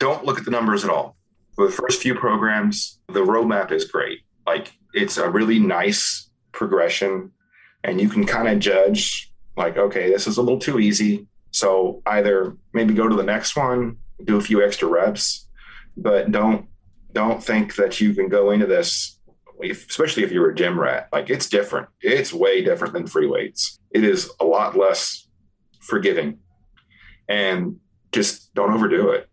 don't look at the numbers at all. For the first few programs, the roadmap is great. Like it's a really nice progression, and you can kind of judge, like, okay, this is a little too easy. So either maybe go to the next one, do a few extra reps, but don't don't think that you can go into this especially if you're a gym rat like it's different it's way different than free weights it is a lot less forgiving and just don't overdo it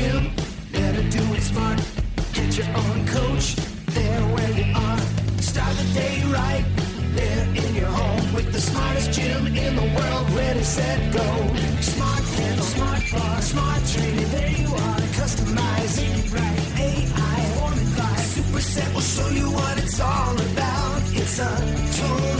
gym, better do it smart. Get your own coach, there where you are. Start the day right, there in your home with the smartest gym in the world. Ready, set, go. Smart pedal, smart bar, smart training. There you are, customizing it right. AI fortified, superset will show you what it's all about. It's a total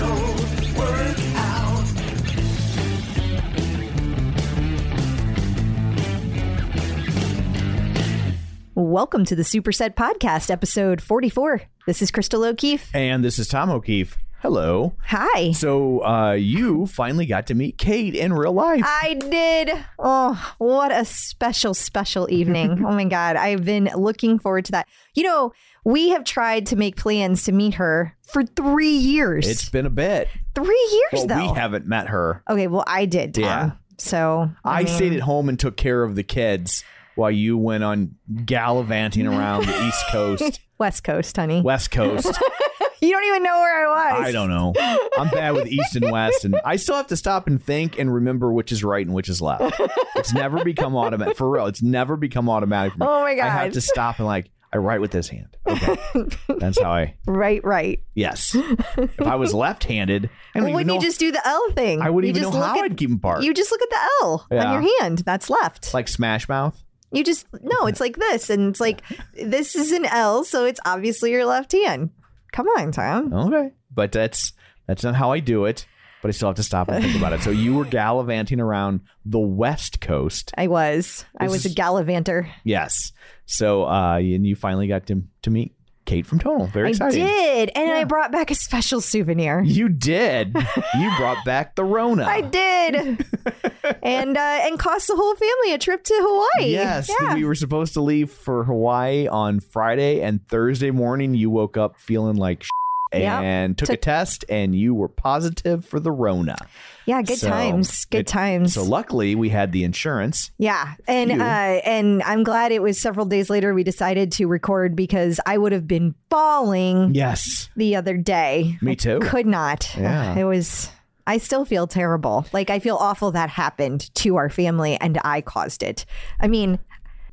Welcome to the Superset Podcast, episode 44. This is Crystal O'Keefe. And this is Tom O'Keefe. Hello. Hi. So uh, you finally got to meet Kate in real life. I did. Oh, what a special, special evening. oh my God. I've been looking forward to that. You know, we have tried to make plans to meet her for three years. it's been a bit. three years, Well, though. we haven't met her. okay, well, I did, Tom. Yeah. So I, mean, stayed at home and took care of the kids while you went on gallivanting around the East Coast, West Coast, honey. West Coast. You don't even know where I was. I don't know. I'm bad with East and West, and I still have to stop and think and remember which is right and which is left. It's never become automatic for real. It's never become automatic for me. Oh my god! I have to stop and like I write with this hand. Okay, that's how I. Right, right. Yes. If I was left-handed, I don't Well, even when know. you just do the L thing, I wouldn't you even know just how look I'd at, keep them apart. You just look at the L Yeah. on your hand. That's left. like Smash Mouth. You just no, it's like this, and it's like this is an L, so it's obviously your left hand. Come on, Tom. Okay, but that's that's not how I do it. But I still have to stop and think about it. So you were gallivanting around the West Coast, I was, I was a gallivanter. yes. So uh, and you finally got to to meet Kate from Tonal. Very excited. I exciting. did, and I brought back a special souvenir. You did. you brought back the Rona. I did, and uh, and cost the whole family a trip to Hawaii. Yes, yeah. we were supposed to leave for Hawaii on Friday, and Thursday morning you woke up feeling like shit Yep. and took, Took- a test, and you were positive for the Rona. yeah, good So times, good it- times. So luckily we had the insurance. Yeah, and uh, and I'm glad it was several days later we decided to record because I would have been bawling Yes, the other day. Me I too. Could not. Yeah. It was. I still feel terrible. Like I feel awful that happened to our family and I caused it. I mean,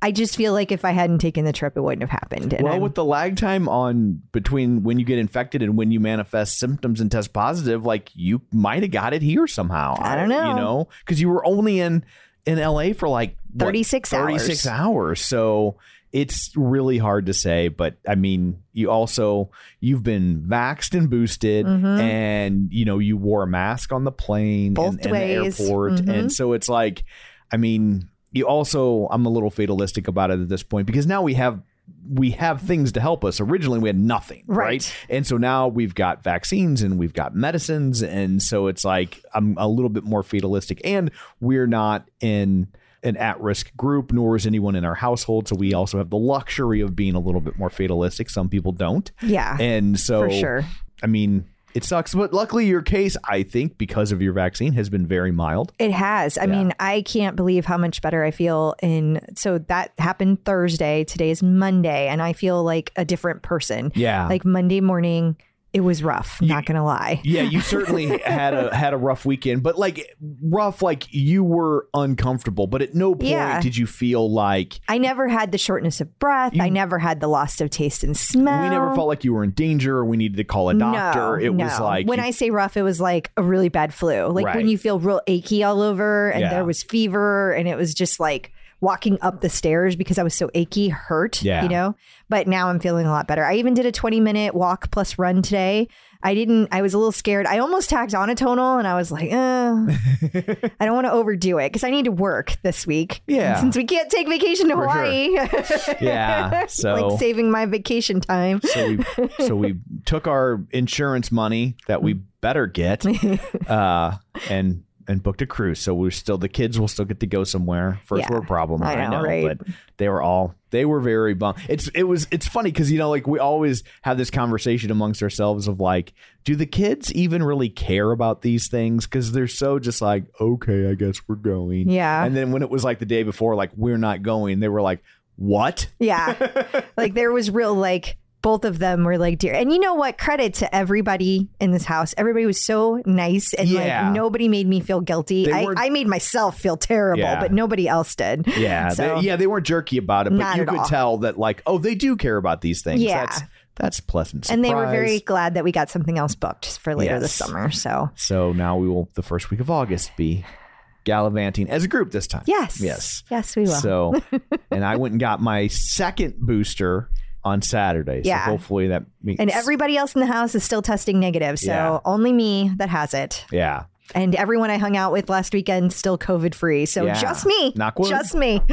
I just feel like if I hadn't taken the trip, it wouldn't have happened. And well, I'm- with the lag time on between when you get infected and when you manifest symptoms and test positive, like you might have got it here somehow. I don't know. You know, because you were only in in LA for like what, 36 hours. 36 hours. So it's really hard to say, but I mean, you also you've been vaxxed and boosted, and you know you wore a mask on the plane Mm-hmm. Both and, and ways. the airport, Mhm. and so it's like, I mean, you also I'm a little fatalistic about it at this point because now we have we have things to help us. Originally, we had nothing, Right. right? And so now we've got vaccines and we've got medicines, and so it's like I'm a little bit more fatalistic, and we're not in an at-risk group, nor is anyone in our household. So we also have the luxury of being a little bit more fatalistic. Some people don't, yeah, and so for sure. I mean, it sucks, but luckily your case, I think, because of your vaccine, has been very mild. It has. I Yeah. mean, I can't believe how much better I feel in so that happened Thursday. Today is Monday and I feel like a different person. Yeah. Like Monday morning, it was rough, not gonna lie. Yeah, you certainly had a had a rough weekend, but like rough, like you were uncomfortable. But at no point Yeah. did you feel like I never had the shortness of breath. I never had the loss of taste and smell. we never felt like you were in danger or we needed to call a doctor. No, it was like when you- I say rough, it was like a really bad flu. Like when you feel real achy all over, and Yeah. there was fever, and it was just like walking up the stairs because I was so achy hurt. Yeah. you know. But now I'm feeling a lot better. I even did a 20 minute walk plus run today. I didn't. I was a little scared. I almost tacked on a tonal, and I was like, eh, I don't want to overdo it because I need to work this week. Yeah. since we can't take vacation to For sure. Hawaii. Yeah, so- like saving my vacation time. so we so we took our insurance money that we better get uh and and booked a cruise. So we're still the kids will still get to go somewhere. First Yeah, world problem I know, right? but they were all they were very bummed. It's it was it's funny because you know like we always have this conversation amongst ourselves of like do the kids even really care about these things? Because they're so just like okay i guess we're going. Yeah. and then when it was like the day before like we're not going they were like what? Yeah. like there was real like both of them were like dear. And you know what? Credit to everybody in this house. Everybody was so nice and Yeah. like nobody made me feel guilty. I, I made myself feel terrible, Yeah. but nobody else did. Yeah, So- they, yeah, they weren't jerky about it, but you could all. tell that like, oh, they do care about these things. Yeah. that's that's pleasant. Surprise. And they were very glad that we got something else booked for later this summer. So So now we will the first week of August be gallivanting as a group this time. yes. Yes. Yes, we will. So, and I went and got my second booster on Saturday. Yeah. So hopefully that means and everybody else in the house is still testing negative. So Yeah. only me that has it. yeah. And everyone I hung out with last weekend still COVID free. So Yeah. just me. Knock wood. Just me.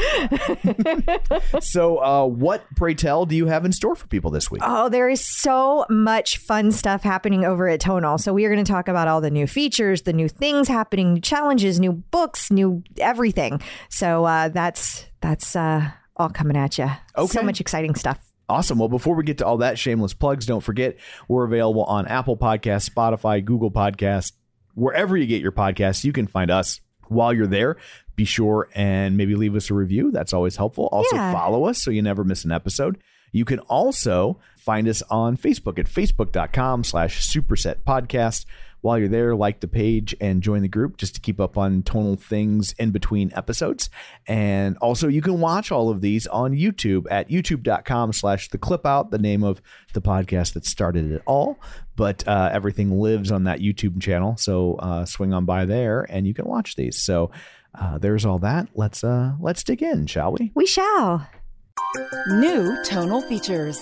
So, uh, what pray tell do you have in store for people this week? Oh, there is so much fun stuff happening over at Tonal. So we are going to talk about all the new features, the new things happening, new challenges, new books, new everything. So uh, that's that's uh, all coming at you. Okay. So much exciting stuff. Awesome. Well, before we get to all that shameless plugs, don't forget we're available on Apple Podcasts, Spotify, Google Podcasts, wherever you get your podcasts. You can find us. While you're there, be sure and maybe leave us a review. That's always helpful. Also, Yeah. follow us so you never miss an episode. You can also find us on Facebook at facebook.com slash superset podcast. While you're there, like the page and join the group just to keep up on tonal things in between episodes. And also, you can watch all of these on YouTube at youtube.com slash the clip out, the name of the podcast that started it all. But uh, everything lives on that YouTube channel. So uh, swing on by there and you can watch these. So uh, there's all that. Let's uh, let's dig in, shall we? We shall. New tonal features.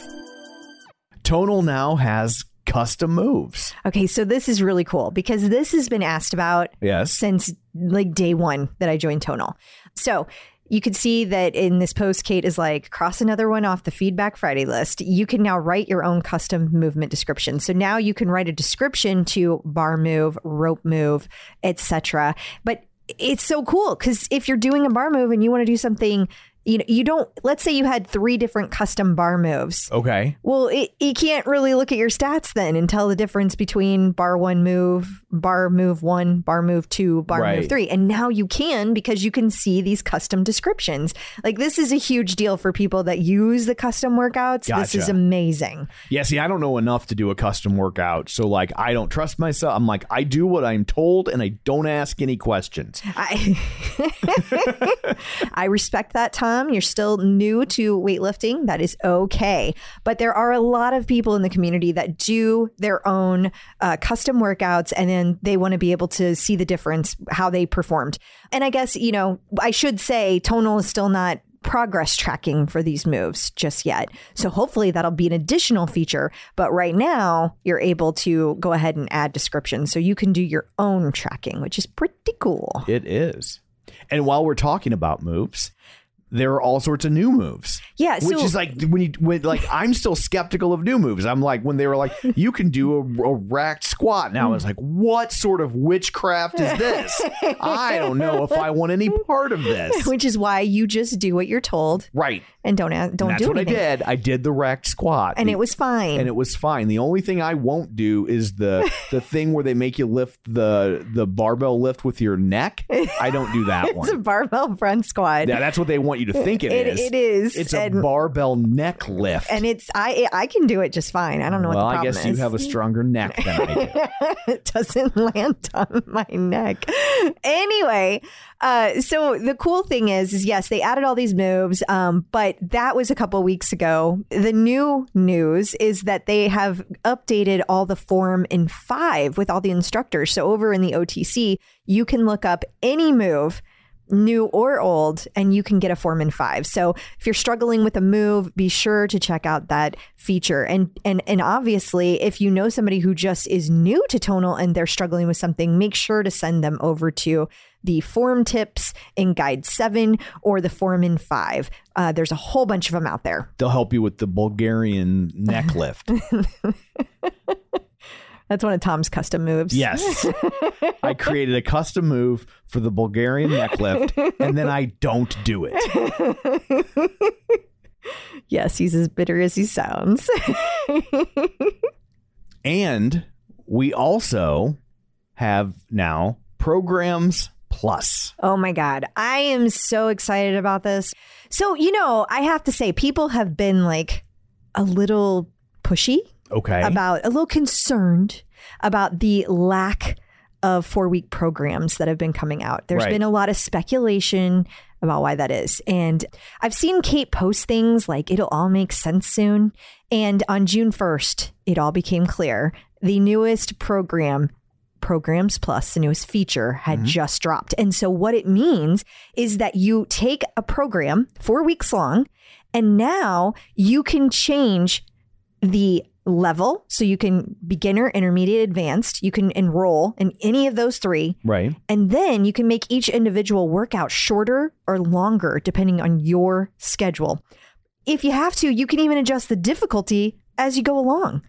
Tonal now has custom moves. Okay, so this is really cool because this has been asked about Yes. since like day one that I joined Tonal. So you could see that in this post, Kate is like, cross another one off the Feedback Friday list. You can now write your own custom movement description. So now you can write a description to bar move, rope move, etc. But it's so cool because if you're doing a bar move and you want to do something, you know, you don't. Let's say you had three different custom bar moves. Okay. Well, it, you can't really look at your stats then and tell the difference between bar one move, bar move one, bar move two, bar Right. move three. And now you can because you can see these custom descriptions. Like this is a huge deal for people that use the custom workouts. This is amazing. Yeah, see, I don't know enough to do a custom workout. So, like, I don't trust myself. I'm like, I do what I'm told and I don't ask any questions. I I respect that, Tom. You're still new to weightlifting. That is okay. But there are a lot of people in the community that do their own uh, custom workouts and then they want to be able to see the difference, how they performed. And I guess, you know, I should say tonal is still not progress tracking for these moves just yet. So hopefully that'll be an additional feature. But right now, you're able to go ahead and add descriptions so you can do your own tracking, which is pretty cool. It is. And while we're talking about moves, there are all sorts of new moves. Yeah, which is like when you when like I'm still skeptical of new moves. I'm like when they were like you can do a, a racked squat. Now it's like what sort of witchcraft is this? I don't know if I want any part of this. which is why you just do what you're told Right. and don't don't And that's do what anything. I did. I did the racked squat. And The- it was fine. and it was fine. The only thing I won't do is the the thing where they make you lift the the barbell lift with your neck. I don't do that it's a barbell front squat. Yeah, that's what they want you to think it It- is. it is, It's a and- barbell neck lift. and it's I I can do it just fine. I don't know well, what the I guess is. you have a stronger neck than I do. it doesn't land on my neck. Anyway, uh, so the cool thing is, is yes, they added all these moves, um, but that was a couple weeks ago. The new news is that they have updated all the form in five with all the instructors. So over in the OTC, you can look up any move. New or old, and you can get a form in five. So if you're struggling with a move, be sure to check out that feature. And and and obviously, if you know somebody who just is new to tonal and they're struggling with something, make sure to send them over to the form tips in guide seven or the form in five. Uh, there's a whole bunch of them out there. They'll help you with the Bulgarian neck lift. That's one of Tom's custom moves. Yes. I created a custom move for the Bulgarian neck lift, and then I don't do it. Yes, he's as bitter as he sounds. And we also have now programs plus. Oh my God. I am so excited about this. So, you know, I have to say, people have been like a little pushy Okay. about, a little concerned about the lack of four week programs that have been coming out. There's Right. been a lot of speculation about why that is. And I've seen Kate post things like it'll all make sense soon. And on June 1st, it all became clear. The newest program, Programs Plus, the newest feature, had mm-hmm. just dropped. And so what it means is that you take a program four weeks long, and now you can change the level. So you can beginner, intermediate, advanced. You can enroll in any of those three. right. And then you can make each individual workout shorter or longer depending on your schedule. If you have to, you can even adjust the difficulty as you go along.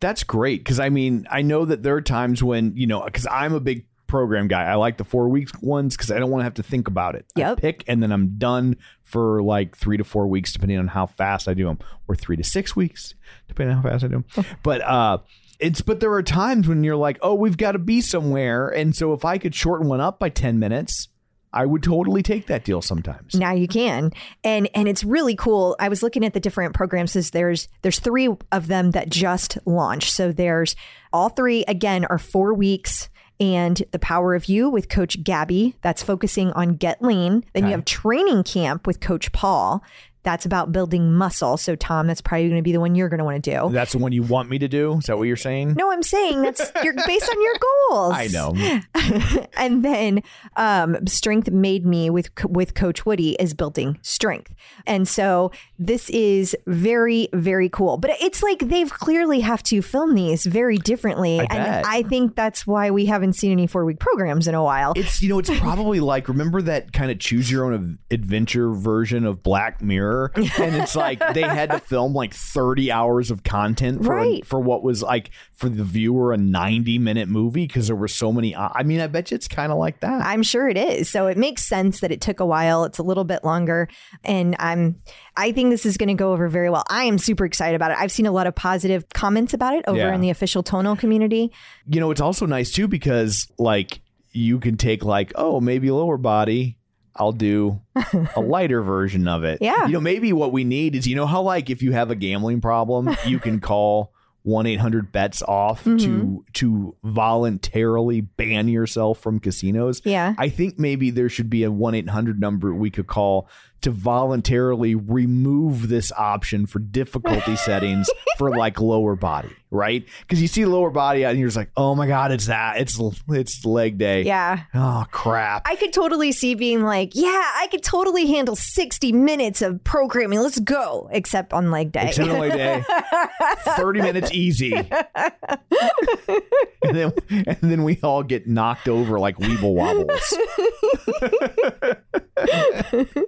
That's great because I mean I know that there are times when you know because I'm a big program guy. I like the four weeks ones because I don't want to have to think about it. I pick and then I'm done for like three to four weeks depending on how fast I do them, or three to six weeks depending on how fast I do them. but uh, it's but there are times when you're like, oh, we've got to be somewhere, and so if I could shorten one up by ten minutes, I would totally take that deal sometimes. Now you can. And and it's really cool. I was looking at the different programs Says there's there's 3 of them that just launched. So there's all three again are 4 weeks and the power of you with coach Gabby that's focusing on get lean. Then you have training camp with coach Paul. That's about building muscle. So Tom, that's probably going to be the one you're going to want to do. That's the one you want me to do. Is that what you're saying? No, I'm saying that's you're based on your goals. I know. and then um, strength made me with with coach woody is building strength and so this is very very cool but it's like they've clearly have to film these very differently I and i think that's why we haven't seen any four week programs in a while It's you know it's probably like remember that kind of choose your own adventure version of Black Mirror, and it's like they had to film like thirty hours of content for Right. for what was like for the viewer a ninety minute movie because there were so many. I mean, I bet you it's kind of like that. I'm sure it is. So it makes sense that it took a while. It's a little bit longer and I'm I think this is going to go over very well. I am super excited about it. I've seen a lot of positive comments about it over Yeah. in the official tonal community. you know, it's also nice too because like you can take like oh maybe lower body. I'll do a lighter version of it. Yeah. You know, maybe what we need is, you know, how like if you have a gambling problem, you can call one eight hundred bets off Mm-hmm. to to voluntarily ban yourself from casinos. Yeah. I think maybe there should be a one eight hundred number we could call to voluntarily remove this option for difficulty settings for like lower body, right? Because you see the lower body and you're just like, oh my god, it's that, it's it's leg day. Yeah. Oh crap. I could totally see being like, yeah, I could totally handle 60 minutes of programming. Let's go. Except on leg day. Except on leg day, thirty minutes easy, and then and then we all get knocked over like weeble wobbles.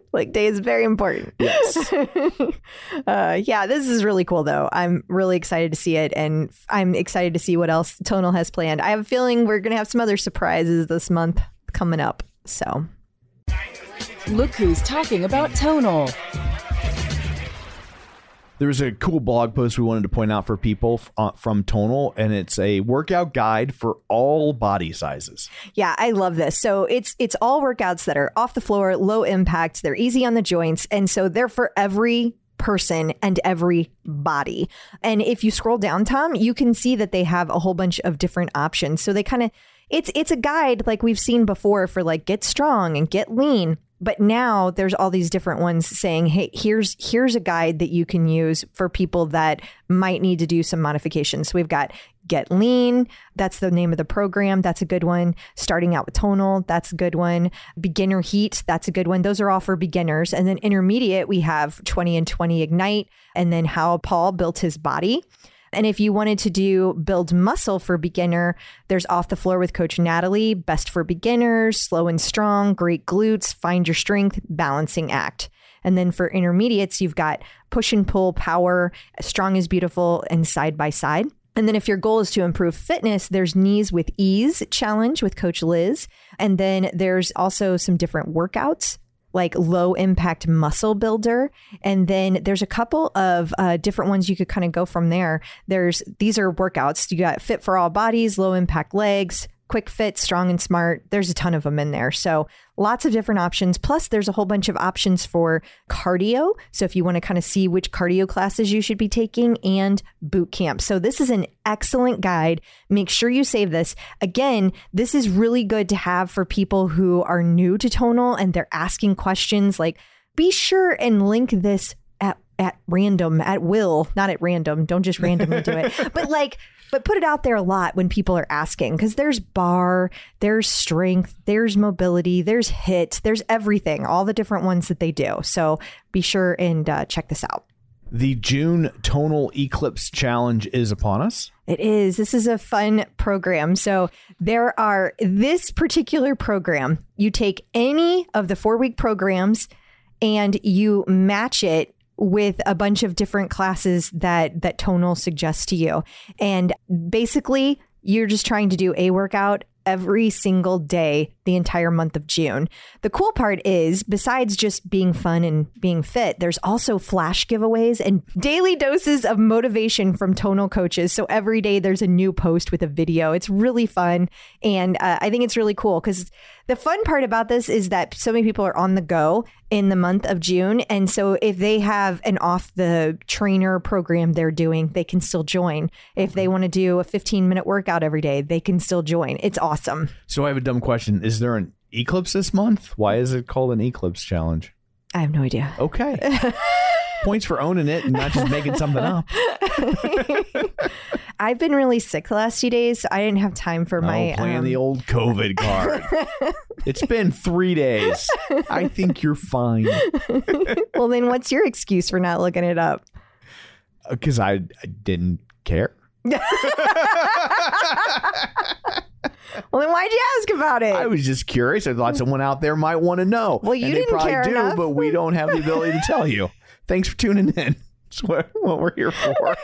leg day is very important. Yes. Uh, yeah, this is really cool though. I'm really excited to see it and I'm excited to see what else Tonal has planned. I have a feeling we're going to have some other surprises this month coming up. So, Look who's talking about tonal. There's a cool blog post we wanted to point out for people f- uh, from Tonal, and it's a workout guide for all body sizes. Yeah, I love this. So it's it's all workouts that are off the floor, low impact, they're easy on the joints, and so they're for every person and every body. And if you scroll down, Tom, you can see that they have a whole bunch of different options. So they kind of it's it's a guide like we've seen before for like get strong and get lean. But now there's all these different ones saying, "Hey, here's here's a guide that you can use for people that might need to do some modifications." So we've got Get Lean, that's the name of the program. That's a good one. Starting out with tonal, that's a good one. Beginner Heat, that's a good one. Those are all for beginners. And then intermediate, we have 20 and 20 Ignite, and then how Paul built his body. And if you wanted to do build muscle for beginner, there's off the floor with Coach Natalie, best for beginners, slow and strong, great glutes, find your strength, balancing act. And then for intermediates, you've got push and pull, power, strong is beautiful, and side by side. And then if your goal is to improve fitness, there's knees with ease challenge with Coach Liz. And then there's also some different workouts like low impact muscle builder. And then there's a couple of uh, different ones you could kind of go from there. There's these are workouts. You got fit for all bodies, low impact legs, quick fit, strong and smart. There's a ton of them in there. So lots of different options. Plus, there's a whole bunch of options for cardio. So if you want to kind of see which cardio classes you should be taking and boot camp. So this is an excellent guide. Make sure you save this. Again, this is really good to have for people who are new to tonal and they're asking questions like, be sure and link this at, random, at will, not at random. Don't just randomly do it, but like but put it out there a lot when people are asking because there's bar, there's strength, there's mobility, there's HIIT, there's everything, all the different ones that they do. So be sure and uh, check this out. The June Tonal Eclipse Challenge is upon us. It is. This is a fun program. So there are this particular program. You take any of the four week programs and you match it with a bunch of different classes that that tonal suggests to you. And basically you're just trying to do a workout every single day the entire month of June. The cool part is, besides just being fun and being fit, there's also flash giveaways and daily doses of motivation from tonal coaches. So every day there's a new post with a video. It's really fun. And uh, I think it's really cool because the fun part about this is that so many people are on the go in the month of June. And so if they have an off the trainer program they're doing, they can still join. If they want to do a 15 minute workout every day, they can still join. It's awesome. So I have a dumb question. Is there an eclipse this month? Why is it called an eclipse challenge? I have no idea. Okay. Points for owning it and not just making something up. I've been really sick the last few days, I didn't have time for my oh, playing um, the old COVID card. it's been three days. I think you're fine well, then what's your excuse for not looking it up? because I, I didn't care. Well, then why'd you ask about it? I was just curious. I thought someone out there might want to know. Well, you and didn't probably care do, enough. but we don't have the ability to tell you. Thanks for tuning in. That's what, what we're here for.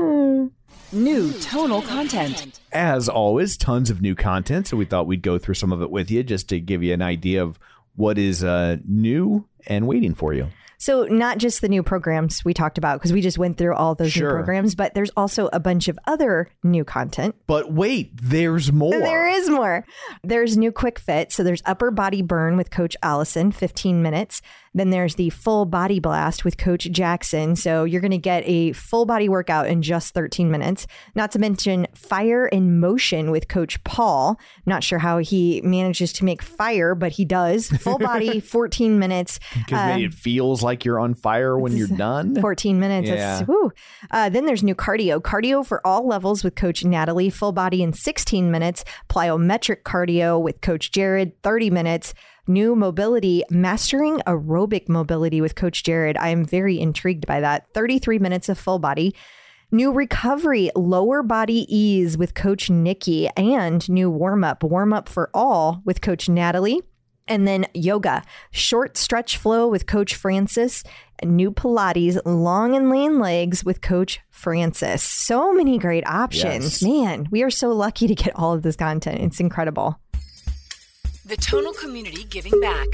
New tonal content. As always, tons of new content. So we thought we'd go through some of it with you just to give you an idea of what is uh, new and waiting for you. So, not just the new programs we talked about, because we just went through all those Sure. new programs, but there's also a bunch of other new content. But wait, there's more. There is more. There's new quick fit. So there's upper body burn with Coach Allison, 15 minutes. Then there's the full body blast with Coach Jackson. So you're going to get a full body workout in just 13 minutes. Not to mention fire in motion with Coach Paul. Not sure how he manages to make fire, but he does. Full body, 14 minutes. Because maybe it feels like you're on fire when you're done. 14 minutes. Yeah. Uh, then there's new cardio. Cardio for all levels with Coach Natalie. Full body in 16 minutes. Plyometric cardio with Coach Jared, 30 minutes. New mobility, mastering aerobic mobility with Coach Jared. I am very intrigued by that. 33 minutes of full body. New recovery, lower body ease with Coach Nikki, and new warm up, warm up for all with Coach Natalie. And then yoga, short stretch flow with Coach Francis, new Pilates, long and lean legs with Coach Francis. So many great options. Yes. Man, we are so lucky to get all of this content. It's incredible. The tonal community giving back.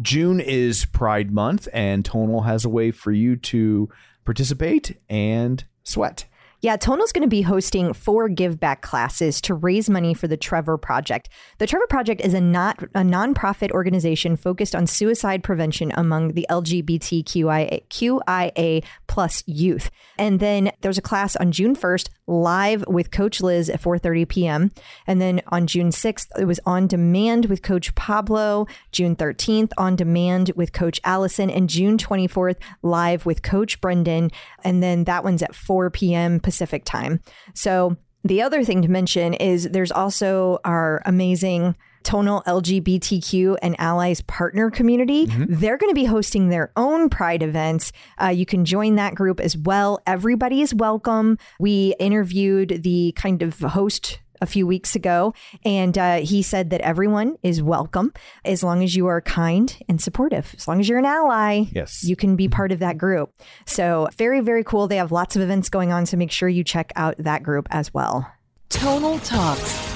June is Pride Month, and Tonal has a way for you to participate and sweat. Yeah, Tonal's going to be hosting four give back classes to raise money for the Trevor Project. The Trevor Project is a not a nonprofit organization focused on suicide prevention among the LGBTQIA QIA plus youth. And then there's a class on June 1st, live with Coach Liz at 4:30 p.m. And then on June 6th, it was on demand with Coach Pablo. June 13th, on demand with Coach Allison, and June 24th, live with Coach Brendan. And then that one's at 4 p.m. Pacific time. So the other thing to mention is there's also our amazing Tonal LGBTQ and Allies partner community. They're going to be hosting their own Pride events. Uh, you can join that group as well. Everybody is welcome. We interviewed the kind of host a few weeks ago, and uh, he said that everyone is welcome as long as you are kind and supportive. As long as you're an ally, Yes. you can be part of that group. So, very, very cool. They have lots of events going on, so make sure you check out that group as well. Tonal Talks.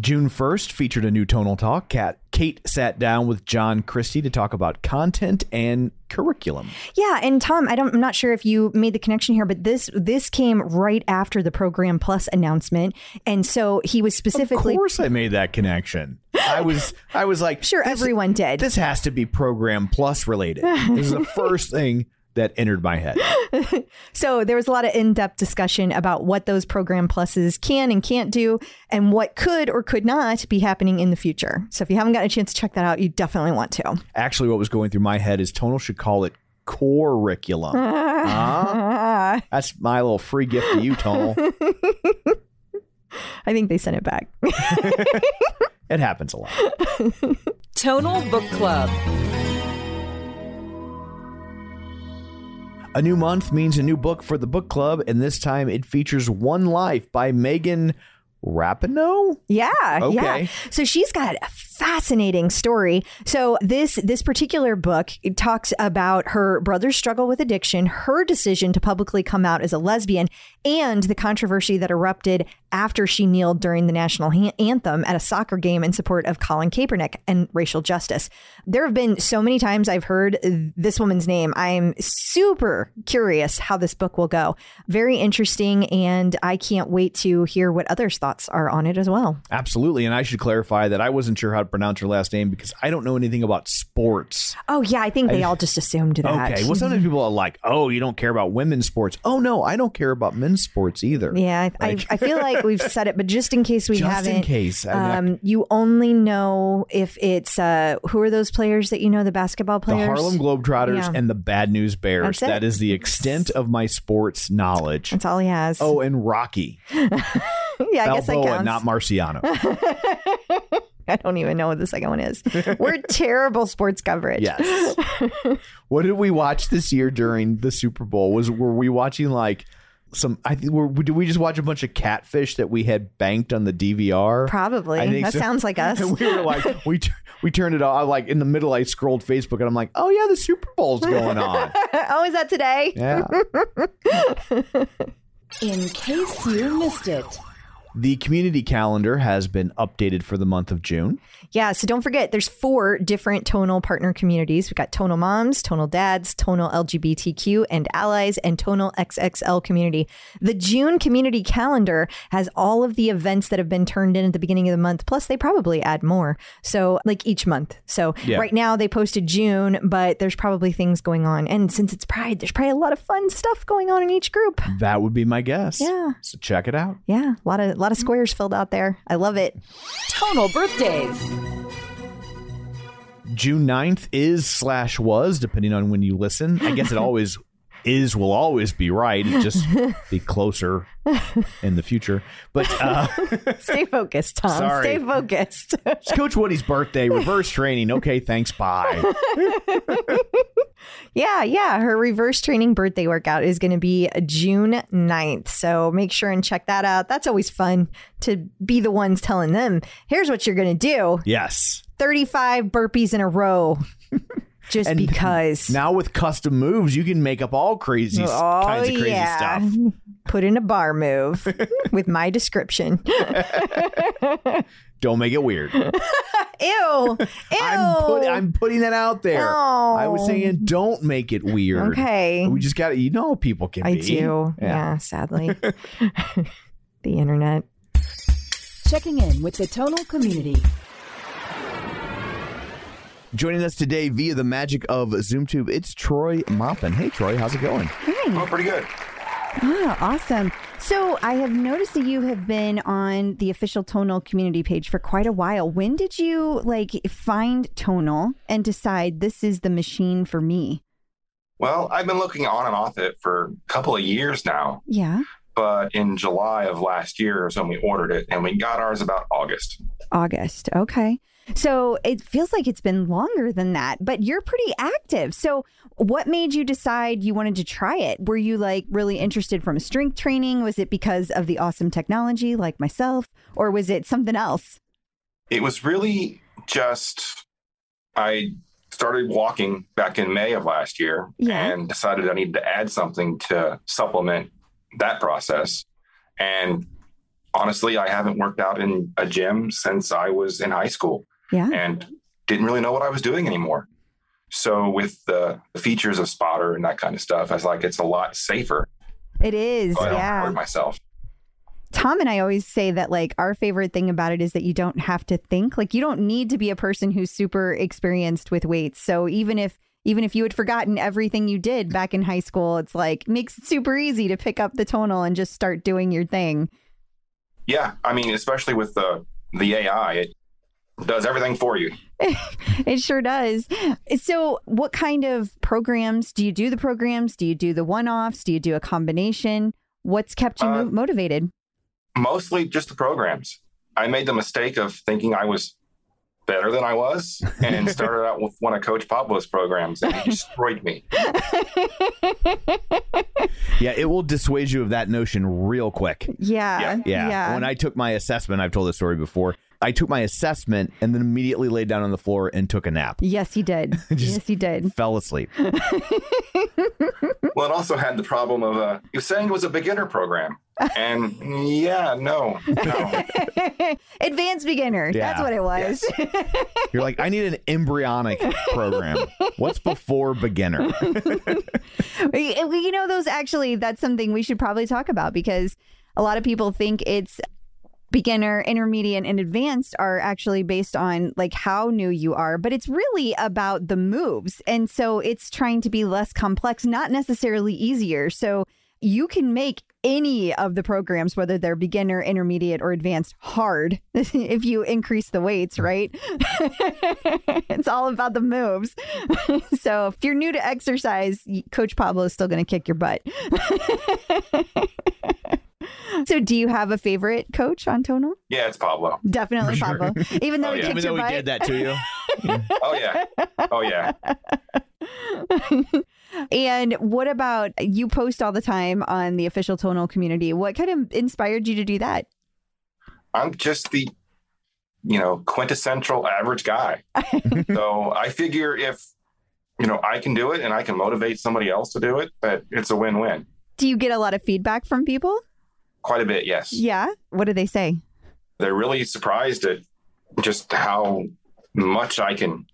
June 1st featured a new tonal talk. Kat, Kate sat down with John Christie to talk about content and curriculum. Yeah, and Tom, I don't, I'm not sure if you made the connection here, but this this came right after the Program Plus announcement, and so he was specifically. Of course, I made that connection. I was, I was like, Sure, everyone did. This has to be program plus related. This is the first thing that entered my head. So there was a lot of in-depth discussion about what those program pluses can and can't do and what could or could not be happening in the future. So if you haven't gotten a chance to check that out, you definitely want to. Actually, what was going through my head is Tonal should call it curriculum. Huh? That's my little free gift to you, Tonal. I think they sent it back. It happens a lot. Tonal Book Club. A new month means a new book for the book club, and this time it features One Life by Megan Rapinoe. Yeah, yeah. Okay. So she's got a fascinating story. So this this particular book talks about her brother's struggle with addiction, her decision to publicly come out as a lesbian, and the controversy that erupted after she kneeled during the national ha- anthem at a soccer game in support of Colin Kaepernick and racial justice. There have been so many times I've heard this woman's name. I am super curious how this book will go. Very interesting, and I can't wait to hear what others' thoughts are on it as well. Absolutely. And I should clarify that I wasn't sure how to pronounce her last name because I don't know anything about sports. Oh yeah, I think they all just assumed that. Okay. Well, sometimes people are like, oh, you don't care about women's sports. Oh, no, I don't care about men's sports either. Yeah, I, Like- I, I feel like we've said it, but just in case we Just haven't, in case. I mean, I- um, you only know if it's uh, who are those players that you know, the basketball players, the. Harlem Globetrotters Yeah. and the Bad News Bears. That is the extent of my sports knowledge. That's all he has. Oh, and Rocky. yeah, I guess that counts. not Marciano. I don't even know what the second one is. We're terrible sports coverage. Yes. what did we watch this year during the Super Bowl? Was were we watching like some? I think were, did we just watch a bunch of catfish that we had banked on the DVR? Probably. That so. sounds like us. And we were like, we t- we turned it off. Like in the middle, I scrolled Facebook and I'm like, oh yeah, the Super Bowl's going on. oh, is that today? Yeah. In case you missed it. The community calendar has been updated for the month of June. Yeah, so don't forget, there's four different tonal partner communities. We've got tonal moms, tonal dads, tonal LGBTQ and allies, and tonal XXL community. The June community calendar has all of the events that have been turned in at the beginning of the month, plus they probably add more. So, like each month. So, Yeah. right now they posted June, but there's probably things going on. And since it's Pride, there's probably a lot of fun stuff going on in each group. That would be my guess. Yeah. So check it out. Yeah, a lot of, a lot of squares filled out there. I love it. Tonal birthdays. June 9th is slash was, depending on when you listen. I guess it always is will always be right. It just be closer in the future. But uh Stay focused, Tom. Sorry. Stay focused. it's Coach Woody's birthday, reverse training. Okay, thanks. Bye. Yeah, yeah. Her reverse training birthday workout is going to be June 9th. So make sure and check that out. That's always fun to be the ones telling them, here's what you're going to do Yes. 35 burpees in a row. Just And because. Now with custom moves, you can make up all crazy Oh, kinds of crazy yeah. stuff. Put in a bar move with my description. Don't make it weird. Ew. Ew. I'm, put, I'm putting that out there. I was Oh. saying don't make it weird. Okay. We just got to, you know, people can I be. do. Yeah, sadly. the internet. Checking in with the tonal community. Joining us today via the magic of ZoomTube, it's Troy Moppin. Hey, Troy, how's it going? Oh, pretty good. Ah, awesome. So I have noticed that you have been on the official Tonal community page for quite a while. When did you like find Tonal and decide this is the machine for me? Well, I've been looking on and off it for a couple of years now, Yeah. but in July of last year is when we ordered it, and we got ours about August. August. Okay. So it feels like it's been longer than that, but you're pretty active. So what made you decide you wanted to try it? Were you like really interested from strength training? Was it because of the awesome technology like myself, or was it something else? It was really just I started walking back in May of last year Yeah. and decided I needed to add something to supplement that process. And honestly, I haven't worked out in a gym since I was in high school Yeah. and didn't really know what I was doing anymore. So with the features of spotter and that kind of stuff, I was like, it's a lot safer. It is. So yeah. hurt myself. Tom and I always say that like our favorite thing about it is that you don't have to think. Like you don't need to be a person who's super experienced with weights. So even if even if you had forgotten everything you did back in high school, it's like makes it super easy to pick up the tonal and just start doing your thing. Yeah. I mean, especially with the the AI, it does everything for you. It sure does. So what kind of programs do you do the programs? Do you do the one-offs? Do you do a combination? What's kept you Uh, mo- motivated? mostly just the programs. I made the mistake of thinking I was better than I was and started out with one of Coach Pablo's programs and he destroyed me. Yeah, it will dissuade you of that notion real quick. Yeah. Yeah. When I took my assessment, I've told this story before. I took my assessment and then immediately laid down on the floor and took a nap. yes, he did. Just- yes, he did. Fell asleep. Well, it also had the problem of uh, he was saying it was a beginner program. And yeah, no, no. Advanced beginner. That's what it was. You're like, I need an embryonic program. What's before beginner? you know, those actually, that's something we should probably talk about because a lot of people think it's beginner, intermediate, and advanced are actually based on like how new you are, but it's really about the moves. And so it's trying to be less complex, not necessarily easier. So you can make any of the programs, whether they're beginner, intermediate, or advanced, hard if you increase the weights, right? it's all about the moves. so if you're new to exercise, Coach Pablo is still going to kick your butt. so do you have a favorite coach on Tonal? Yeah, it's Pablo. Definitely Pablo. Even though Oh, he yeah. kicks Even though he butt. did that to you. Oh yeah. Oh yeah. and what about you post all the time on the official Tonal community? What kind of inspired you to do that? I'm just the you know, quintessential average guy. so I figure if you know I can do it and I can motivate somebody else to do it, that it's a win-win. Do you get a lot of feedback from people? Quite a bit, yes. Yeah. What do they say? they're really surprised at just how much I can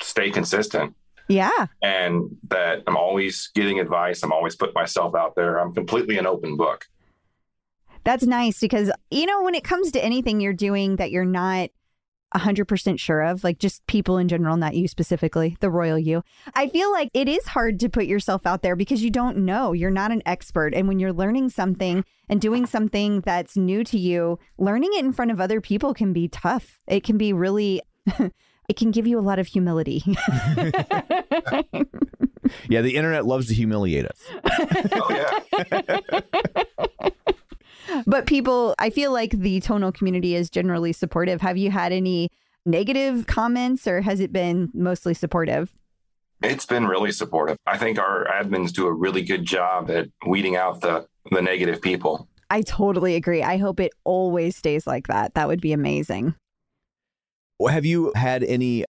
stay consistent Yeah. and that I'm always getting advice. I'm always putting myself out there. I'm completely an open book. That's nice because, you know, when it comes to anything you're doing that you're not 100% sure of, like just people in general, not you specifically, the royal you, I feel like it is hard to put yourself out there because you don't know. You're not an expert. And when you're learning something and doing something that's new to you, learning it in front of other people can be tough. It can be really. It can give you a lot of humility. Yeah, the internet loves to humiliate us. Oh, yeah. But people, I feel like the tonal community is generally supportive. Have you had any negative comments or has it been mostly supportive? it's been really supportive. I think our admins do a really good job at weeding out the, the negative people. I totally agree. I hope it always stays like that. That would be amazing. Have you had any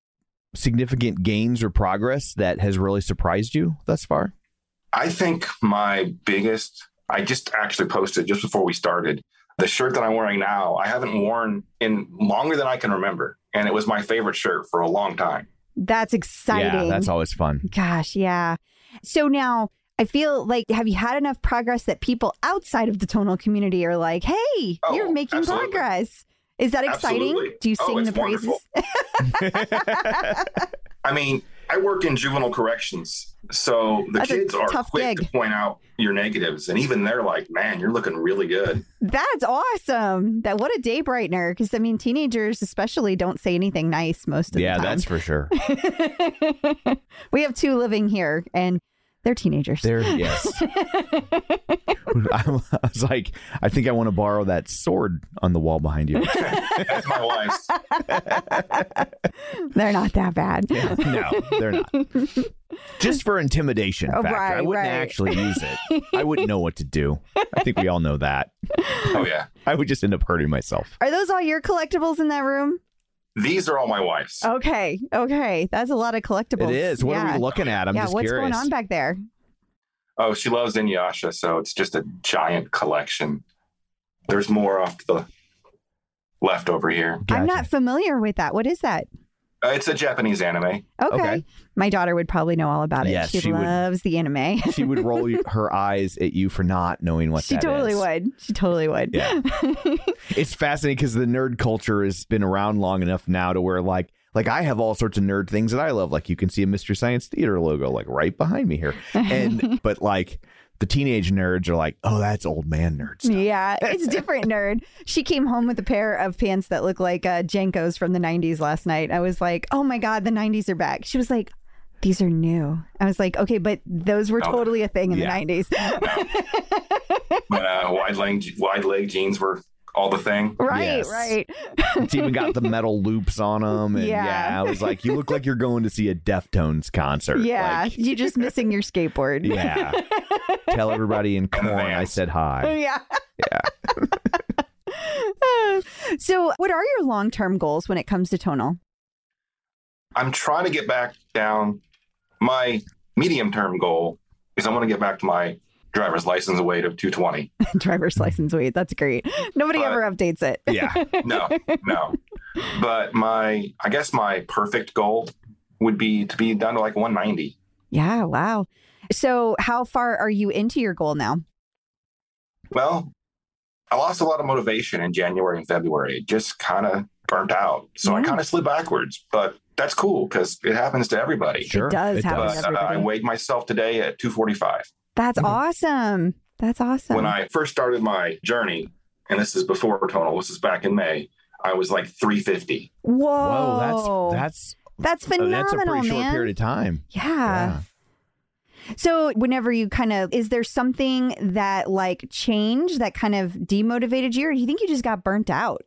significant gains or progress that has really surprised you thus far? I think my biggest, I just actually posted just before we started the shirt that I'm wearing now. I haven't worn in longer than I can remember. And it was my favorite shirt for a long time. That's exciting. Yeah, that's always fun. Gosh, yeah. So now I feel like have you had enough progress that people outside of the tonal community are like, "Hey, Oh, you're making absolutely. progress." Is that exciting? Absolutely. Do you Oh, sing it's the praises? I mean, I I work in juvenile corrections, so the That's kids are tough quick gig. to point out your negatives, and even they're like, "Man, you're looking really good." That's awesome. That what a day brightener. Because I mean, teenagers especially don't say anything nice most of Yeah, the time. Yeah, that's for sure. we have two living here, and they're teenagers. There, yes. I was like, I think I want to borrow that sword on the wall behind you. That's my wife's. They're not that bad. no, they're not. Just for intimidation Oh, factor. I wouldn't right. actually use it. I wouldn't know what to do. I think we all know that. Oh yeah, I would just end up hurting myself. Are those all your collectibles in that room? These are all my wife's. Okay, okay, that's a lot of collectibles. It is. What yeah. are we looking at? I'm yeah, just what's curious. going on back there? Oh, she loves Inuyasha, so it's just a giant collection. There's more off to the left over here. I'm not familiar with that. What is that? Uh, it's a Japanese anime. Okay. Okay. My daughter would probably know all about it. Yes, she, she would. loves the anime. she would roll her eyes at you for not knowing what she that totally is. would. She totally would. Yeah. It's fascinating because the nerd culture has been around long enough now to where like like I have all sorts of nerd things that I love. Like you can see a Mystery Science Theater logo like right behind me here. And but like the teenage nerds are like, oh, that's old man nerd stuff. Yeah, it's different, nerd. She came home with a pair of pants that look like uh, JNCOs from the 90s last night. I was like, oh my God, the 90s are back. She was like, these are new. I was like, okay, but those were Oh. totally a thing in Yeah. the 90s. But uh, wide leg wide leg jeans were all the thing. right, Yes. right. It's even got the metal loops on them. And Yeah. yeah. I was like, you look like you're going to see a Deftones concert. Yeah, Like, you're just missing your skateboard. yeah. Tell everybody in Korn I said hi. Yeah. Yeah. so, what are your long term goals when it comes to tonal? I'm trying to get back down. My medium term goal is I want to get back to my driver's license weight of 220. Driver's license weight. That's great. Nobody But- ever updates it. Yeah. No, no. But my, I guess my perfect goal would be to be down to like 190. Yeah. Wow. So, how far are you into your goal now? Well, I lost a lot of motivation in January and February. It just kind of burnt out. So I kind of slid backwards, but that's cool because it happens to everybody. Sure. It does happen But to uh, I weighed myself today at 245. That's Mhm. awesome. That's awesome. When I first started my journey, and this is before tonal, this is back in May, I was like 350. Whoa. Whoa, that's that's that's phenomenal, that's a pretty short period of time. yeah. So, whenever you kind of, is there something that like changed that kind of demotivated you, or do you think you just got burnt out?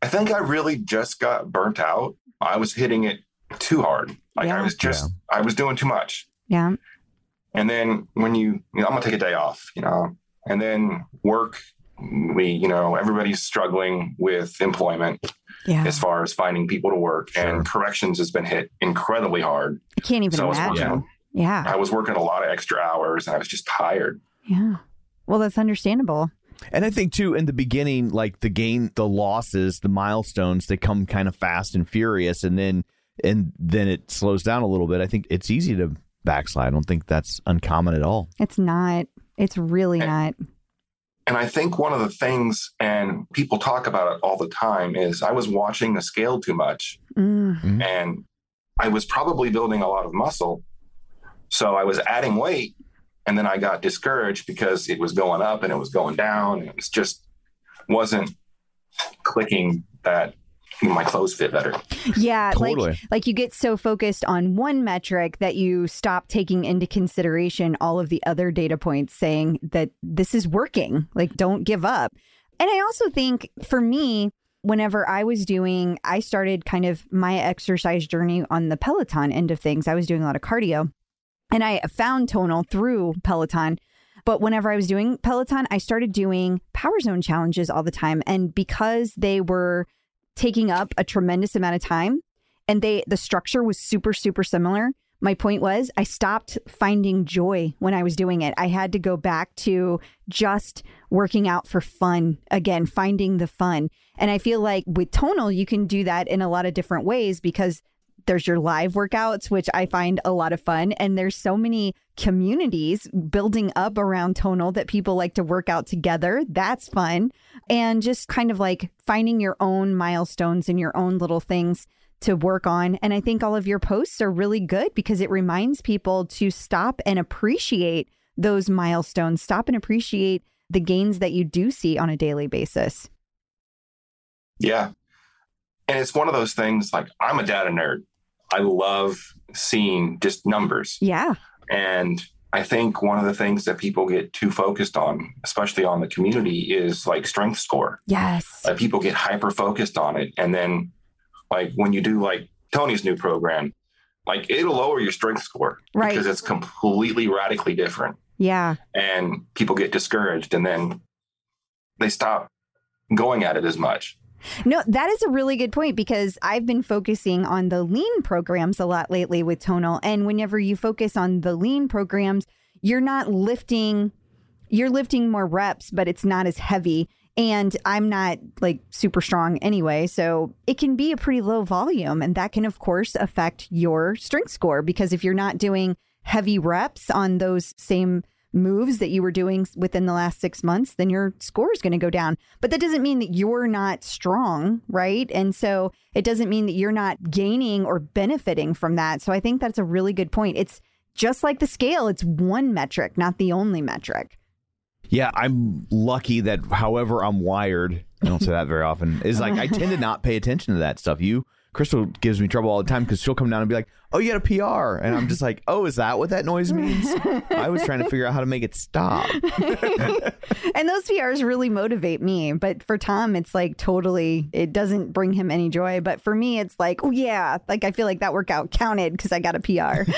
I think I really just got burnt out. I was hitting it too hard. Like Yeah. I was just, I was doing too much. Yeah. And then when you, you know, I'm gonna take a day off, you know, and then work. We, you know, everybody's struggling with employment Yeah. as far as finding people to work, Sure. and corrections has been hit incredibly hard. I can't even So I was imagine. working, Yeah. I was working a lot of extra hours, and I was just tired. Yeah. Well, that's understandable. And I think too, in the beginning, like the gain, the losses, the milestones, they come kind of fast and furious, and then and then it slows down a little bit. I think it's easy to backslide. I don't think that's uncommon at all. It's not. It's really not. And I think one of the things, and people talk about it all the time, is I was watching the scale too much. Mm. and I was probably building a lot of muscle. So I was adding weight and then I got discouraged because it was going up and it was going down and it was just wasn't clicking that my clothes fit better. Yeah, Totally. like like you get so focused on one metric that you stop taking into consideration all of the other data points saying that this is working. Like don't give up. And I also think for me whenever I was doing I started kind of my exercise journey on the Peloton end of things. I was doing a lot of cardio and I found tonal through Peloton. But whenever I was doing Peloton, I started doing power zone challenges all the time. And because they were taking up a tremendous amount of time. And they the structure was super super similar. My point was i stopped finding joy when i was doing it. I had to go back to just working out for fun again finding the fun. And i feel like with tonal you can do that in a lot of different ways because there's your live workouts which i find a lot of fun and there's so many communities building up around tonal that people like to work out together that's fun and just kind of like finding your own milestones and your own little things to work on. And I think all of your posts are really good because it reminds people to stop and appreciate those milestones, stop and appreciate the gains that you do see on a daily basis. Yeah. And it's one of those things like I'm a data nerd. I love seeing just numbers. Yeah. And I think one of the things that people get too focused on, especially on the community, is like strength score. Yes. Like people get hyper focused on it. And then, like, when you do like Tony's new program, like it'll lower your strength score Right. because it's completely radically different. Yeah. And people get discouraged and then they stop going at it as much. No, that is a really good point because I've been focusing on the lean programs a lot lately with Tonal. And whenever you focus on the lean programs, you're not lifting, you're lifting more reps, but it's not as heavy. And I'm not like super strong anyway. So it can be a pretty low volume. And that can, of course, affect your strength score because if you're not doing heavy reps on those same moves that you were doing within the last six months, then your score is going to go down. But that doesn't mean that you're not strong, right? And so it doesn't mean that you're not gaining or benefiting from that. So I think that's a really good point. It's just like the scale, it's one metric, not the only metric. Yeah, I'm lucky that however I'm wired, I don't say that very often, is like I tend to not pay attention to that stuff. You, Crystal, gives me trouble all the time because she'll come down and be like, "Oh, you got a PR," and I'm just like, "Oh, is that what that noise means?" I was trying to figure out how to make it stop. And those PRs really motivate me. But for Tom, it's like totally, it doesn't bring him any joy. But for me, it's like, oh, yeah, like I feel like that workout counted because I got a PR.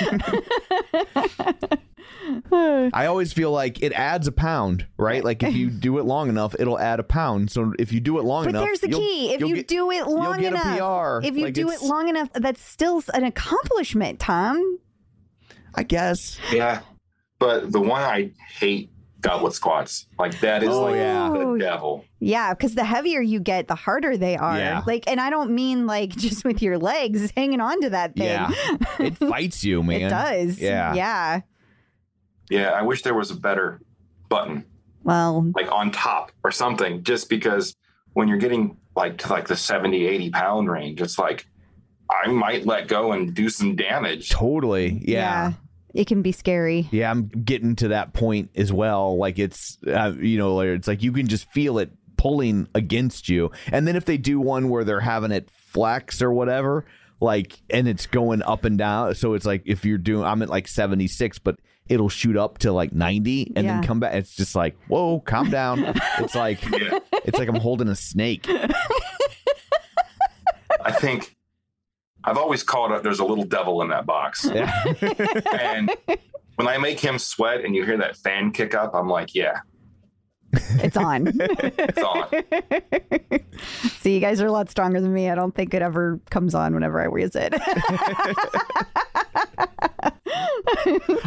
I always feel like it adds a pound, right? Like if you do it long enough, it'll add a pound. So if you do it long But enough, there's the you'll- key. If you'll you get- do it long get a enough, PR. if you Like, do it long enough, that's still an accomplishment, Tom. I guess. Yeah. But the one I hate goblet squats. Like that is Oh, like yeah. the devil. Yeah, because the heavier you get, the harder they are. Yeah. Like, and I don't mean like just with your legs hanging on to that thing. Yeah, it fights you, man. It does. Yeah. Yeah. Yeah. I wish there was a better button Well, like on top or something, just because when you're getting like to like the 70, 80 pound range, it's like I might let go and do some damage. Totally. Yeah. It can be scary. Yeah, I'm getting to that point as well. Like it's, uh, you know, like, it's like you can just feel it pulling against you. And then if they do one where they're having it flex or whatever, like, and it's going up and down. So it's like if you're doing, I'm at like 76, but it'll shoot up to like 90 and Yeah. then come back. It's just like, whoa, calm down. it's like, Yeah. it's like I'm holding a snake. I think I've always called it there's a little devil in that box. Yeah. And when I make him sweat and you hear that fan kick up, I'm like, yeah, It's on. it's on. See, you guys are a lot stronger than me. I don't think it ever comes on whenever I use it.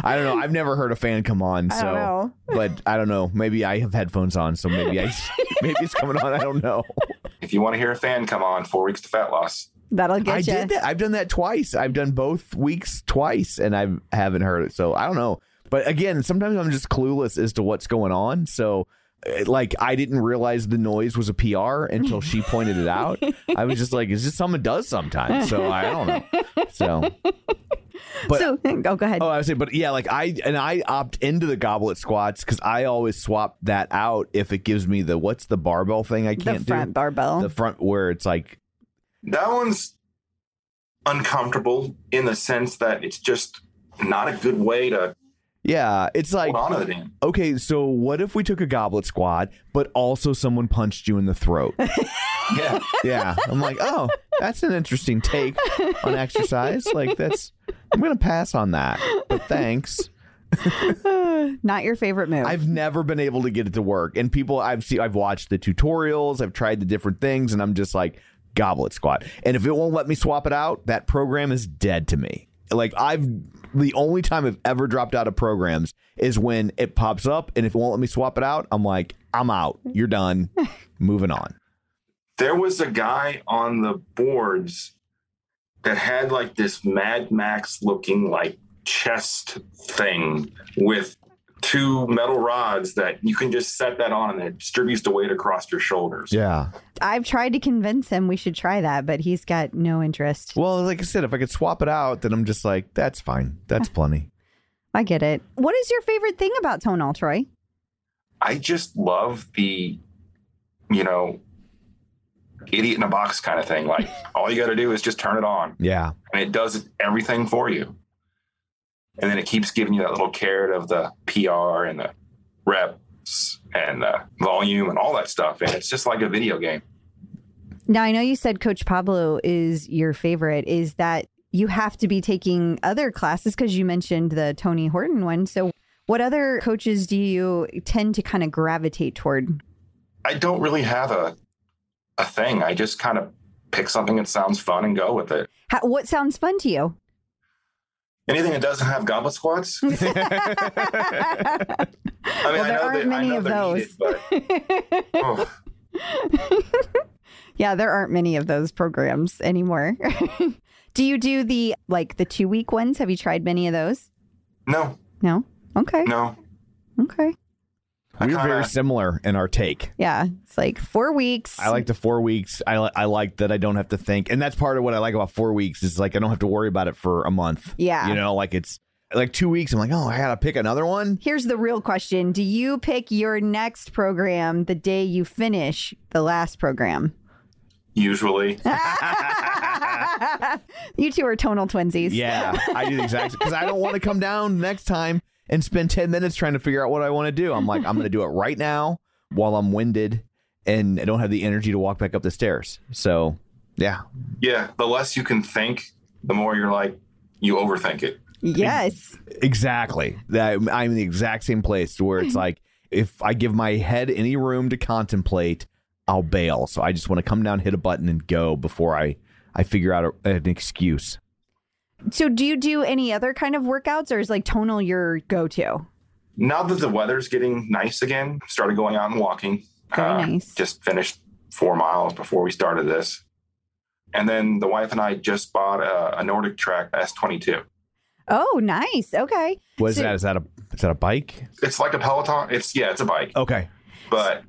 I don't know. I've never heard a fan come on. I So, don't know. but I don't know. Maybe I have headphones on. So maybe I, maybe it's coming on. I don't know. if you want to hear a fan come on, four weeks to fat loss. That'll I get you. did that. I've done that twice. I've done both weeks twice, and I haven't heard it. So I don't know. But again, sometimes I'm just clueless as to what's going on. So, eh, like, I didn't realize the noise was a PR until she pointed it out. I was just like, "Is this something it does sometimes?" So I don't know. So, but so, oh, go ahead. Oh, I was saying, but yeah, like I and I opt into the goblet squats because I always swap that out if it gives me the what's the barbell thing I can't front do barbell. the front where it's like That one's uncomfortable in the sense that it's just not a good way to yeah, it's like hold on to the damn. okay, so what if we took a goblet squat, but also someone punched you in the throat? Yeah. yeah, I'm like, oh, that's an interesting take on exercise. Like that's I'm gonna pass on that, but thanks. Not your favorite move. I've never been able to get it to work. And people I've seen I've watched the tutorials, I've tried the different things, and I'm just like, goblet squat. And if it won't let me swap it out, that program is dead to me. Like I've the only time I've ever dropped out of programs is when it pops up and if it won't let me swap it out, I'm like, I'm out. You're done. Moving on. There was a guy on the boards that had like this Mad Max looking like chest thing with two metal rods that you can just set that on and it distributes the weight across your shoulders. Yeah. I've tried to convince him we should try that, but he's got no interest. Well, like I said, if I could swap it out, then I'm just like, that's fine. That's plenty. I get it. What is your favorite thing about tonal, Troy? I just love the, you know, idiot in a box kind of thing. Like all you got to do is just turn it on Yeah. and it does everything for you. And then it keeps giving you that little carrot of the PR and the reps and the volume and all that stuff. And it's just like a video game. Now, I know you said Coach Pablo is your favorite. Is that you have to be taking other classes because you mentioned the Tony Horton one. So, what other coaches do you tend to kind of gravitate toward? I don't really have a a thing. I just kind of pick something that sounds fun and go with it. How, what sounds fun to you? Anything that doesn't have goblet squats. I mean, Well, I there know aren't many of those. needed, but oh, yeah, there aren't many of those programs anymore. do you do the like the two week ones? Have you tried many of those? no, No. Okay. no. Okay. I We're very kinda- similar in our take. Yeah, it's like four weeks. I like the four weeks. I, li- I like that I don't have to think. And that's part of what I like about four weeks is like I don't have to worry about it for a month. Yeah. You know, like it's like two weeks. I'm like, oh, I got to pick another one. Here's the real question: Do you pick your next program the day you finish the last program? Usually, you two are tonal twinsies. Yeah, I do the exact because I don't want to come down next time and spend 10 minutes trying to figure out what I want to do. I'm like, I'm going to do it right now while I'm winded and I don't have the energy to walk back up the stairs. So, yeah. yeah. The less you can think, the more you're like you overthink it. Yes. Exactly. That I'm in the exact same place where it's like if I give my head any room to contemplate, I'll bail. So I just want to come down, hit a button, and go before I I figure out a, an excuse. So, do you do any other kind of workouts, or is like tonal your go-to? Now that the weather's getting nice again, started going out and walking. Very uh, nice. Just finished four miles before we started this. And then the wife and I just bought a, a NordicTrack S22. Oh, nice. Okay. What is So- that? Is that a is that a bike? It's like a Peloton. It's yeah, it's a bike, Okay. but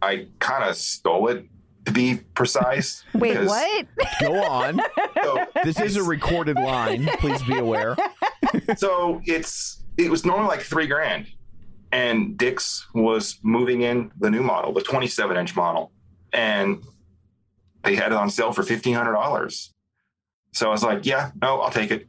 I kind of stole it to be precise. Wait, because- what? Go on. So, This is a recorded line. Please be aware. so it's it was normally like three grand, and Dick's was moving in the new model, the 27 inch model, and they had it on sale for fifteen hundred dollars. So I was like, yeah, no, I'll take it.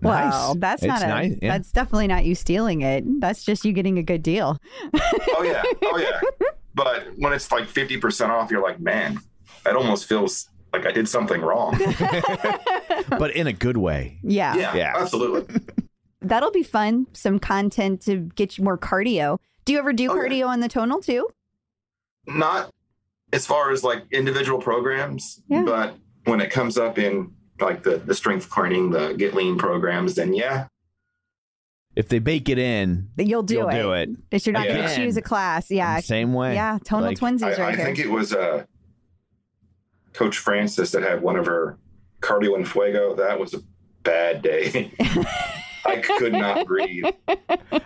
Wow, that's It's not a. nice, yeah. That's definitely not you stealing it. That's just you getting a good deal. Oh yeah, oh yeah. But when it's like fifty percent off, you're like, man, that almost feels like I did something wrong. but in a good way. Yeah. Yeah, Yeah. absolutely. That'll be fun. Some content to get you more cardio. Do you ever do Oh, yeah. cardio on the tonal too? Not as far as like individual programs, Yeah. but when it comes up in like the the strength training, the get lean programs, then yeah, If they bake it in, You'll do you'll it. do it. If you're not going to choose a class. Yeah. Same way. Yeah. Tonal Like, twinsies I, right I here. think it was uh, Coach Francis that had one of her cardio and fuego. That was a bad day. I could not breathe,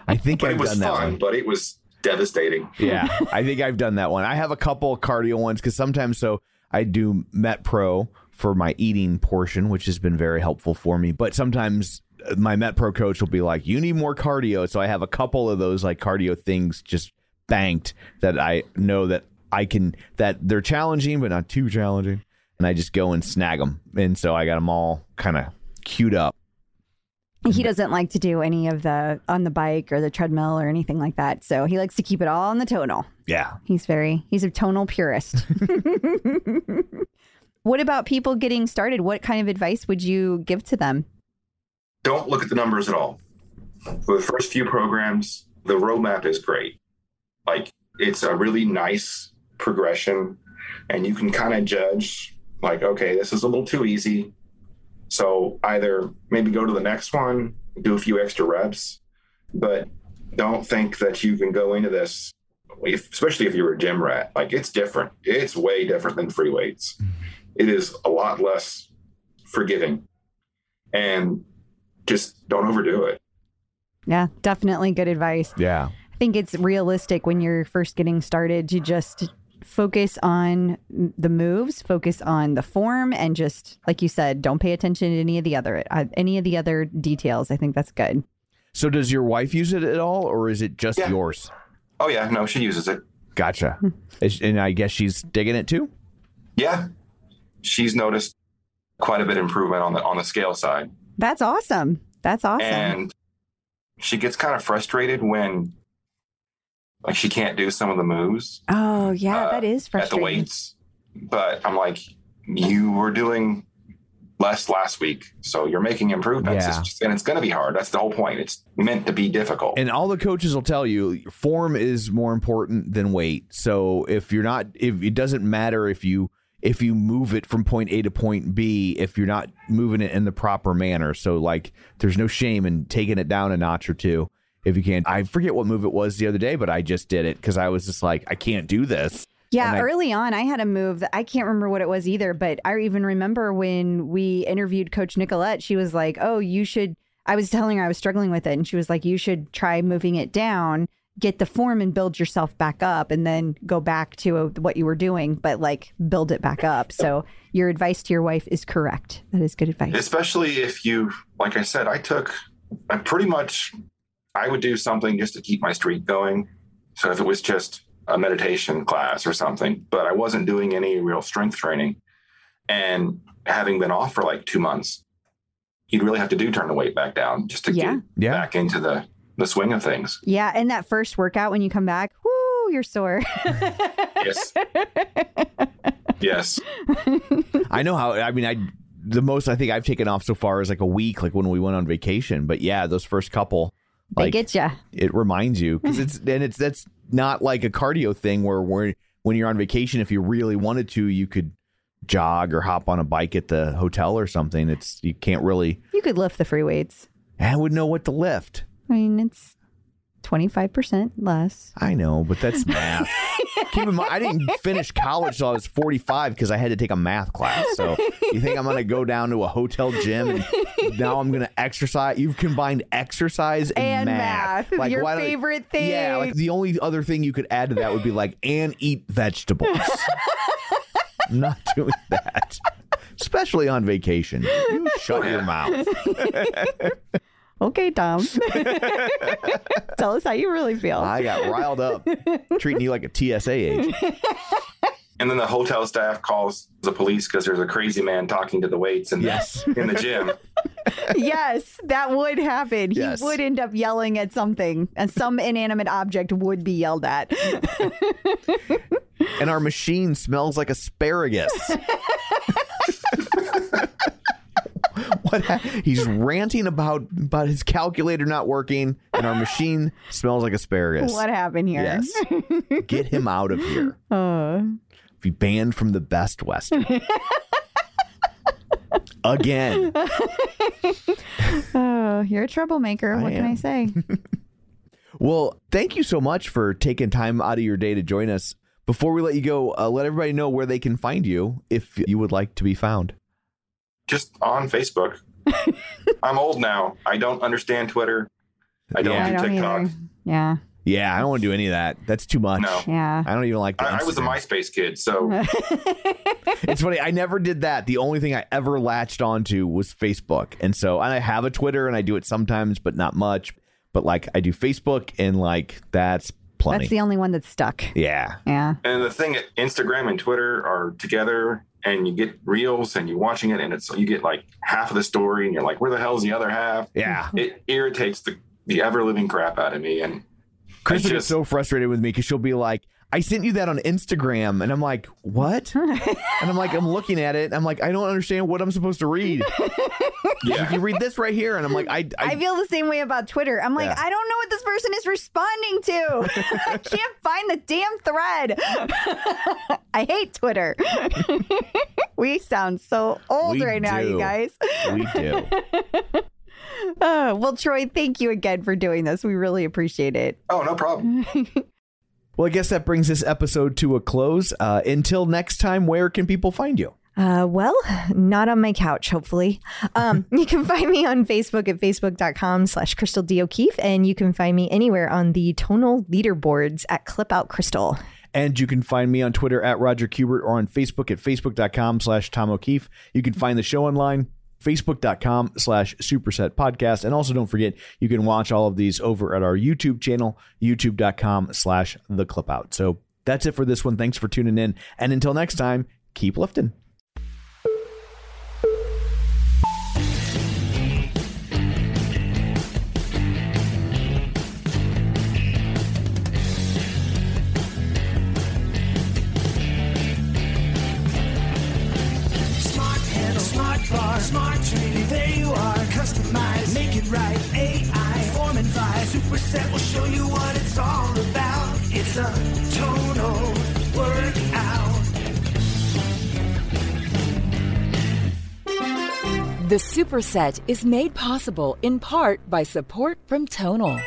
I think but I've it was done that fun. one. But it was devastating. Yeah, I think I've done that one. I have a couple cardio ones because sometimes so I do MetPro for my eating portion, which has been very helpful for me. But sometimes my MetPro coach will be like, "You need more cardio," so I have a couple of those like cardio things just banked that I know that I can that they're challenging but not too challenging, and I just go and snag them. And so I got them all kind of queued up. He doesn't like to do any of the on the bike or the treadmill or anything like that. So he likes to keep it all on the tonal. Yeah, He's very he's a tonal purist. what about people getting started? What kind of advice would you give to them? Don't look at the numbers at all. For the first few programs, the roadmap is great. Like it's a really nice progression, and you can kind of judge like, okay, this is a little too easy. So either maybe go to the next one, do a few extra reps, but don't think that you can go into this, if, especially if you're a gym rat. Like it's different. It's way different than free weights. It is a lot less forgiving, and just don't overdo it. Yeah, definitely good advice. Yeah. I think it's realistic when you're first getting started to just focus on the moves, focus on the form, and just like you said, don't pay attention to any of the other uh, any of the other details. I think that's good. So does your wife use it at all, or is it just Yeah. yours? Oh yeah, no, she uses it. Gotcha. And I guess she's digging it too. Yeah, she's noticed quite a bit of improvement on the on the scale side, That's awesome. That's awesome. and she gets kind of frustrated when like she can't do some of the moves oh yeah, uh, that is at the weights. But I'm like, you were doing less last week, so you're making improvements. Yeah. It's just, and it's going to be hard. That's the whole point. It's meant to be difficult. And all the coaches will tell you form is more important than weight. So if you're not if it doesn't matter if you if you move it from point A to point B if you're not moving it in the proper manner. So like there's no shame in taking it down a notch or two if you can. I forget what move it was the other day, but I just did it cuz I was just like I can't do this. Yeah, I- early on, I had a move that I can't remember what it was either, but I even remember when we interviewed Coach Nicolette, she was like, Oh, you should. I was telling her I was struggling with it, and she was like, You should try moving it down, get the form, and build yourself back up, and then go back to uh what you were doing, but like build it back up. So, your advice to your wife is correct. That is good advice. especially if you like i said i took i pretty much i would do something just to keep my streak going so if it was just a meditation class or something but i wasn't doing any real strength training and having been off for like two months you'd really have to do turn the weight back down just to Yeah. get Yeah. back into the the swing of things Yeah, and that first workout when you come back, whoo, you're sore. yes yes I know how. I mean, I the most I think I've taken off so far is like a week, like when we went on vacation. But yeah, those first couple, they like get you. it reminds you because it's and it's that's not like a cardio thing where where when you're on vacation, if you really wanted to, you could jog or hop on a bike at the hotel or something. It's you can't really. You could lift the free weights. I wouldn't know what to lift. I mean, it's 25% less. I know, but that's math. Keep in mind, I didn't finish college till I was 45 because I had to take a math class. So you think I'm going to go down to a hotel gym and now I'm going to exercise? You've combined exercise and, And math, your why don't- favorite thing. Yeah, like the only other thing you could add to that would be like, and eat vegetables. I'm not doing that. Especially on vacation. You shut your mouth. Okay, Tom. Tell us how you really feel. I got riled up treating you like a TSA agent. and then the hotel staff calls the police because there's a crazy man talking to the weights in the, Yes. in the gym yes, that would happen. Yes. He would end up yelling at something, and some inanimate object would be yelled at. and our machine smells like asparagus. What? Ha- he's ranting about about his calculator not working, and our machine smells like asparagus. what happened here? Yes, get him out of here. Uh, Be banned from the Best Western again. oh, you're a troublemaker. I what can I say? Well, thank you so much for taking time out of your day to join us. Before we let you go, uh, let everybody know where they can find you if you would like to be found. Just on Facebook. I'm old now. I don't understand Twitter. I don't Yeah. I do don't TikTok. either. Yeah, Yeah, I don't want to do any of that. That's too much. No. yeah. I don't even like. that. I, I was a MySpace kid, so It's funny. I never did that. The only thing I ever latched onto was Facebook, and so and I have a Twitter, and I do it sometimes, but not much. But like I do Facebook, and like that's plenty. That's the only one that's stuck. yeah, Yeah. and the thing is Instagram and Twitter are together and you get reels and you're watching it and it's you get like half of the story and you're like, where the hell's the other half? yeah. Mm-hmm. It irritates the, the ever living crap out of me. And Krista gets just- so frustrated with me because she'll be like, "I sent you that on Instagram," and I'm like, "What?" and I'm like, I'm looking at it, and I'm like, I don't understand what I'm supposed to read. yeah, You read this right here, and I'm like, I, I, I feel the same way about Twitter. I'm like, Yeah. I don't know what this person is responding to. I can't find the damn thread. I hate Twitter. we sound so old We right now, you guys. we do. Uh, well, Troy, thank you again for doing this. We really appreciate it. oh, no problem. Well, I guess that brings this episode to a close. Uh, until next time, where can people find you? Uh, well, not on my couch, hopefully. Um, you can find me on Facebook at facebook.com slash Crystal D. O'Keefe, and you can find me anywhere on the tonal leaderboards at Clip Out Crystal. And you can find me on Twitter at Roger Kubert or on Facebook at facebook.com slash Tom O'Keefe. You can find the show online, facebook.com slash superset podcast. And also don't forget, you can watch all of these over at our YouTube channel, youtube.com slash the clip out. So that's it for this one. Thanks for tuning in. And until next time, keep lifting. Superset is made possible in part by support from Tonal.